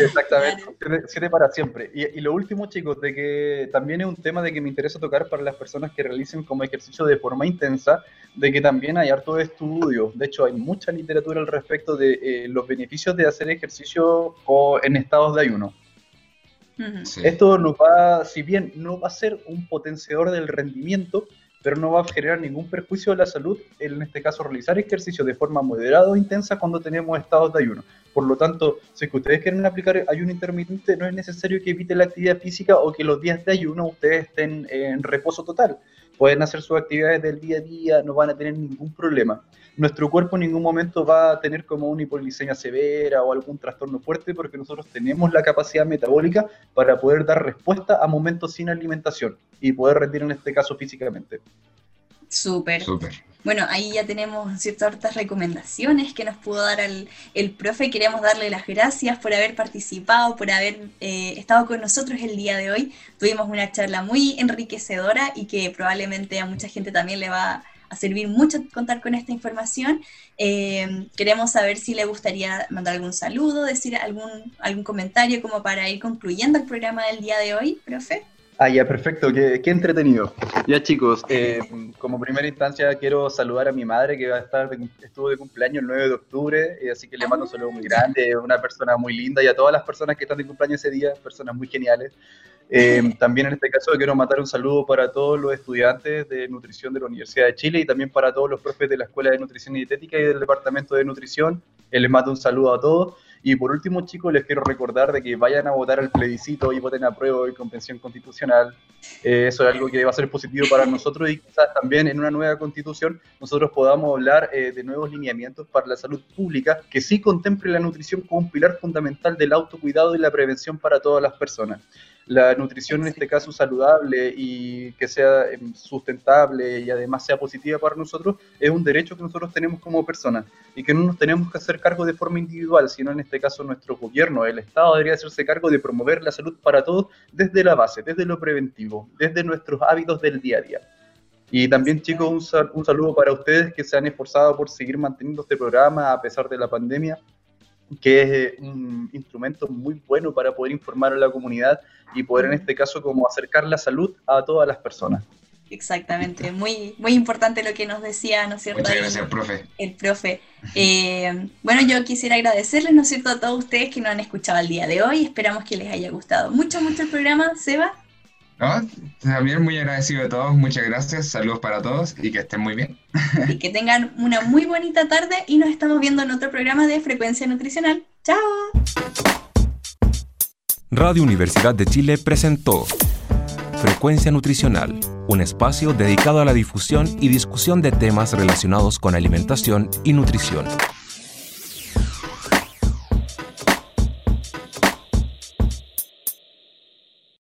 Exactamente, 7 para siempre. Y, lo último, chicos, de que también es un tema de que me interesa tocar para las personas que realicen como ejercicio de forma intensa, de que también hay harto estudio. De hecho, hay mucha literatura al respecto de eh, los beneficios de hacer ejercicio en estados de ayuno. Esto nos va, si bien no va a ser un potenciador del rendimiento, pero no va a generar ningún perjuicio a la salud, en este caso realizar ejercicio de forma moderada o intensa cuando tenemos estados de ayuno. Por lo tanto, si ustedes quieren aplicar ayuno intermitente, no es necesario que evite la actividad física o que los días de ayuno ustedes estén en reposo total. Pueden hacer sus actividades del día a día, no van a tener ningún problema nuestro cuerpo en ningún momento va a tener como una hipoglicemia severa o algún trastorno fuerte porque nosotros tenemos la capacidad metabólica para poder dar respuesta a momentos sin alimentación y poder rendir en este caso físicamente. Súper. Bueno, ahí ya tenemos ciertas recomendaciones que nos pudo dar el, el, profe. Queremos darle las gracias por haber participado, por haber eh, estado con nosotros el día de hoy. Tuvimos una charla muy enriquecedora y que probablemente a mucha gente también le va a servir mucho contar con esta información. Eh, queremos saber si le gustaría mandar algún saludo, decir algún, algún comentario como para ir concluyendo el programa del día de hoy, profe. Ah, ya, perfecto, qué, qué entretenido. Ya chicos, eh, como primera instancia quiero saludar a mi madre que va a estar estuvo de cumpleaños el 9 de octubre, eh, así que le mando un saludo muy grande, una persona muy linda y a todas las personas que están de cumpleaños ese día, personas muy geniales. Eh, también en este caso quiero mandar un saludo para todos los estudiantes de nutrición de la Universidad de Chile y también para todos los profes de la Escuela de Nutrición y Dietética y del Departamento de Nutrición. Les mando un saludo a todos. Y por último, chicos, les quiero recordar de que vayan a votar al plebiscito y voten a prueba y convención constitucional. Eh, eso es algo que va a ser positivo para nosotros y quizás también en una nueva constitución nosotros podamos hablar de nuevos lineamientos para la salud pública que sí contemple la nutrición como un pilar fundamental del autocuidado y la prevención para todas las personas la nutrición en este caso saludable y que sea em, sustentable y además sea positiva para nosotros es un derecho que nosotros tenemos como personas y que no nos tenemos que hacer cargo de forma individual, sino en este caso nuestro gobierno, el Estado debería hacerse cargo de promover la salud para todos desde la base, desde lo preventivo, desde nuestros hábitos del día a día. Y también chicos, un, un saludo para ustedes que se han esforzado por seguir manteniendo este programa a pesar de la pandemia que es eh, un instrumento muy bueno para poder informar a la comunidad y poder en este caso como acercar la salud a todas las personas. Exactamente, muy, muy importante lo que nos decía, ¿no es cierto? Muchas gracias, profe. El profe. Eh, bueno, yo quisiera agradecerles, ¿no es cierto?, a todos ustedes que nos han escuchado el día de hoy. Esperamos que les haya gustado mucho, mucho el programa. Seba. También muy agradecido a todos, muchas gracias, saludos para todos y que estén muy bien. Y que tengan una muy bonita tarde y nos estamos viendo en otro programa de Frecuencia Nutricional. ¡Chao! Radio Universidad de Chile presentó Frecuencia Nutricional un espacio dedicado a la difusión y discusión de temas relacionados con alimentación y nutrición.